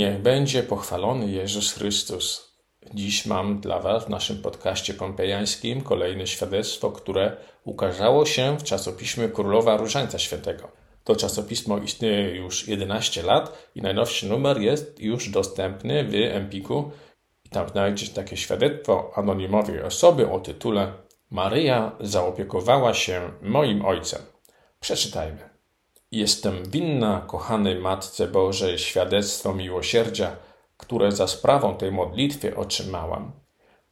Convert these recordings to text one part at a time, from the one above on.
Niech będzie pochwalony Jezus Chrystus. Dziś mam dla Was w naszym podcaście pompejańskim kolejne świadectwo, które ukazało się w czasopiśmie Królowa Różańca Świętego. To czasopismo istnieje już 11 lat i najnowszy numer jest już dostępny w Empiku. I tam znajdziecie takie świadectwo anonimowej osoby o tytule Maryja zaopiekowała się moim ojcem. Przeczytajmy. Jestem winna kochanej Matce Bożej świadectwo miłosierdzia, które za sprawą tej modlitwy otrzymałam.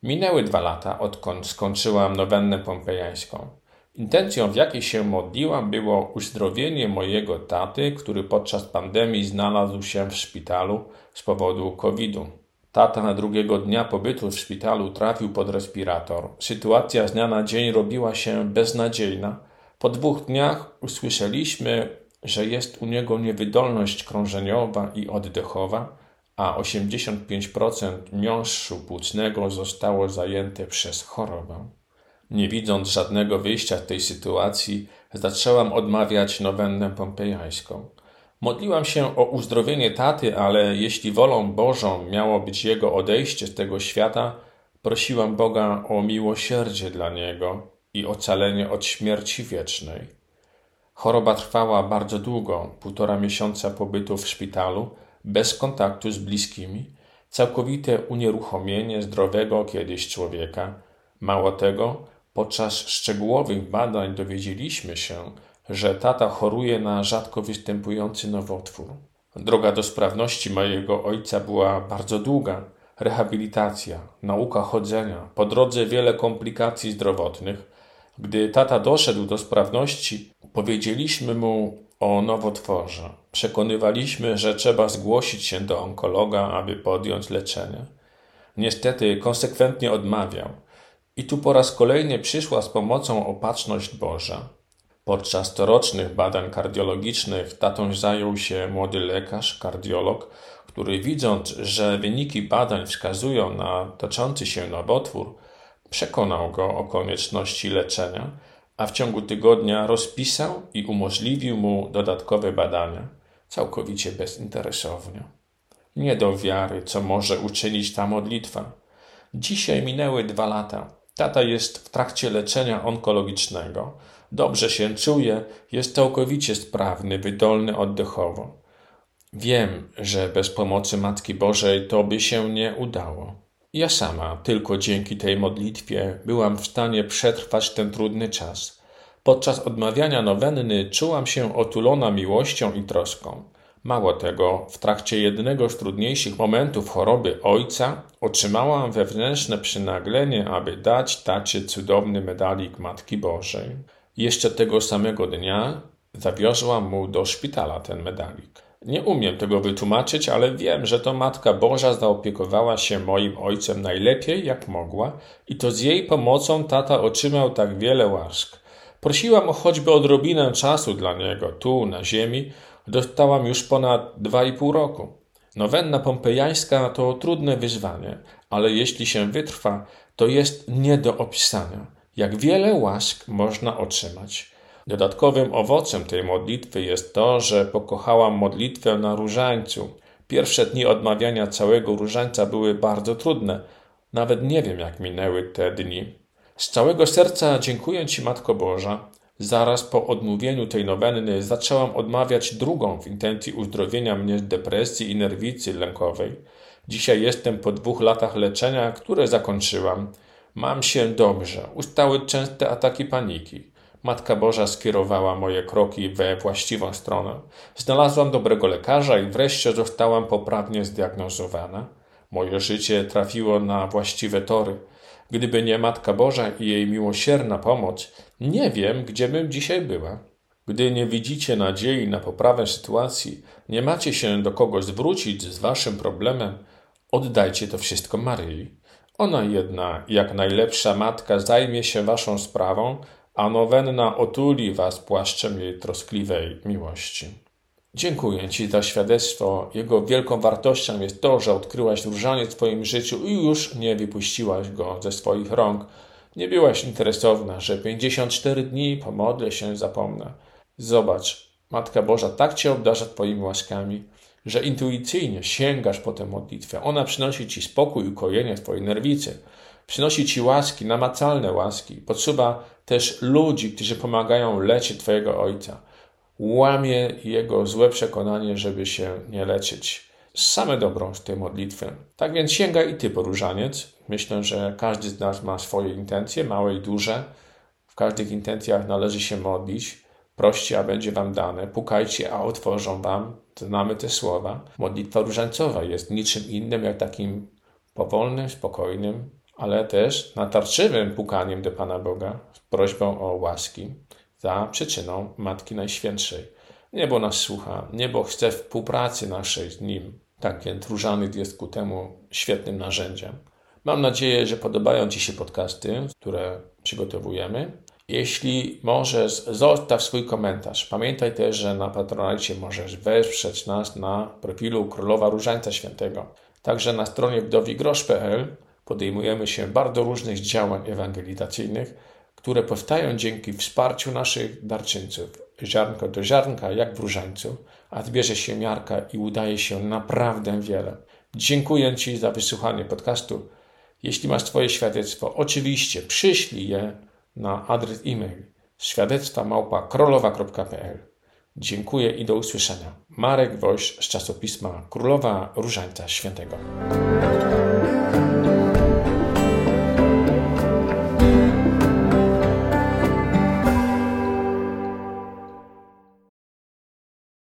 Minęły dwa lata, odkąd skończyłam nowennę pompejańską. Intencją, w jakiej się modliłam, było uzdrowienie mojego taty, który podczas pandemii znalazł się w szpitalu z powodu COVID-u. Tata na drugiego dnia pobytu w szpitalu trafił pod respirator. Sytuacja z dnia na dzień robiła się beznadziejna. Po dwóch dniach usłyszeliśmy że jest u niego niewydolność krążeniowa i oddechowa, a 85% miąższu płucnego zostało zajęte przez chorobę. Nie widząc żadnego wyjścia z tej sytuacji, zaczęłam odmawiać nowennę pompejańską. Modliłam się o uzdrowienie taty, ale jeśli wolą Bożą miało być jego odejście z tego świata, prosiłam Boga o miłosierdzie dla niego i ocalenie od śmierci wiecznej. Choroba trwała bardzo długo, półtora miesiąca pobytu w szpitalu, bez kontaktu z bliskimi, całkowite unieruchomienie zdrowego kiedyś człowieka. Mało tego, podczas szczegółowych badań dowiedzieliśmy się, że tata choruje na rzadko występujący nowotwór. Droga do sprawności mojego ojca była bardzo długa. Rehabilitacja, nauka chodzenia, po drodze wiele komplikacji zdrowotnych, gdy tata doszedł do sprawności, powiedzieliśmy mu o nowotworze. Przekonywaliśmy, że trzeba zgłosić się do onkologa, aby podjąć leczenie. Niestety konsekwentnie odmawiał. I tu po raz kolejny przyszła z pomocą opatrzność Boża. Podczas torocznych badań kardiologicznych tatą zajął się młody lekarz, kardiolog, który widząc, że wyniki badań wskazują na toczący się nowotwór, Przekonał go o konieczności leczenia, a w ciągu tygodnia rozpisał i umożliwił mu dodatkowe badania, całkowicie bezinteresownie. Nie do wiary, co może uczynić ta modlitwa. Dzisiaj minęły dwa lata. Tata jest w trakcie leczenia onkologicznego. Dobrze się czuje, jest całkowicie sprawny, wydolny oddechowo. Wiem, że bez pomocy Matki Bożej to by się nie udało. Ja sama tylko dzięki tej modlitwie byłam w stanie przetrwać ten trudny czas. Podczas odmawiania nowenny czułam się otulona miłością i troską. Mało tego, w trakcie jednego z trudniejszych momentów choroby ojca otrzymałam wewnętrzne przynaglenie, aby dać tacie cudowny medalik Matki Bożej. Jeszcze tego samego dnia zawiozłam mu do szpitala ten medalik. Nie umiem tego wytłumaczyć, ale wiem, że to Matka Boża zaopiekowała się moim ojcem najlepiej jak mogła i to z jej pomocą tata otrzymał tak wiele łask. Prosiłam o choćby odrobinę czasu dla niego tu, na ziemi. Dostałam już ponad dwa i pół roku. Nowenna pompejańska to trudne wyzwanie, ale jeśli się wytrwa, to jest nie do opisania. Jak wiele łask można otrzymać. Dodatkowym owocem tej modlitwy jest to, że pokochałam modlitwę na różańcu. Pierwsze dni odmawiania całego różańca były bardzo trudne. Nawet nie wiem, jak minęły te dni. Z całego serca dziękuję Ci, Matko Boża. Zaraz po odmówieniu tej nowenny zaczęłam odmawiać drugą w intencji uzdrowienia mnie z depresji i nerwicy lękowej. Dzisiaj jestem po dwóch latach leczenia, które zakończyłam. Mam się dobrze. Ustały częste ataki paniki. Matka Boża skierowała moje kroki we właściwą stronę. Znalazłam dobrego lekarza i wreszcie zostałam poprawnie zdiagnozowana. Moje życie trafiło na właściwe tory. Gdyby nie Matka Boża i jej miłosierna pomoc, nie wiem, gdzie bym dzisiaj była. Gdy nie widzicie nadziei na poprawę sytuacji, nie macie się do kogo zwrócić z waszym problemem, oddajcie to wszystko Maryi. Ona jedna, jak najlepsza matka, zajmie się waszą sprawą, a nowenna otuli was płaszczem jej troskliwej miłości. Dziękuję Ci za świadectwo. Jego wielką wartością jest to, że odkryłaś różanie w Twoim życiu i już nie wypuściłaś go ze swoich rąk. Nie byłaś interesowna, że 54 dni pomodlę się zapomnę. Zobacz, Matka Boża tak Cię obdarza Twoimi łaskami, że intuicyjnie sięgasz po tę modlitwę. Ona przynosi ci spokój i ukojenie twojej nerwicy. Przynosi ci łaski, namacalne łaski. Potrzeba też ludzi, którzy pomagają leczyć twojego ojca. Łamie jego złe przekonanie, żeby się nie leczyć. Same dobrą z tej modlitwy. Tak więc sięgaj i ty, poróżaniec. Myślę, że każdy z nas ma swoje intencje, małe i duże. W każdych intencjach należy się modlić. Proście, a będzie wam dane. Pukajcie, a otworzą wam. Znamy te słowa. Modlitwa różańcowa jest niczym innym, jak takim powolnym, spokojnym, ale też natarczywym pukaniem do Pana Boga z prośbą o łaski za przyczyną Matki Najświętszej. Niebo nas słucha, niebo chce współpracy naszej z Nim. Tak więc różanych jest ku temu świetnym narzędziem. Mam nadzieję, że podobają Ci się podcasty, które przygotowujemy. Jeśli możesz, zostaw swój komentarz. Pamiętaj też, że na Patronite możesz wesprzeć nas na profilu Królowa Różańca Świętego. Także na stronie wdowigrosz.pl podejmujemy się bardzo różnych działań ewangelizacyjnych, które powstają dzięki wsparciu naszych darczyńców. Ziarnko do ziarnka, jak w różańcu, a zbierze się miarka i udaje się naprawdę wiele. Dziękuję Ci za wysłuchanie podcastu. Jeśli masz Twoje świadectwo, oczywiście przyślij je na adres e-mail świadectwa małpa Dziękuję i do usłyszenia. Marek Woś z czasopisma Królowa Różańca Świętego.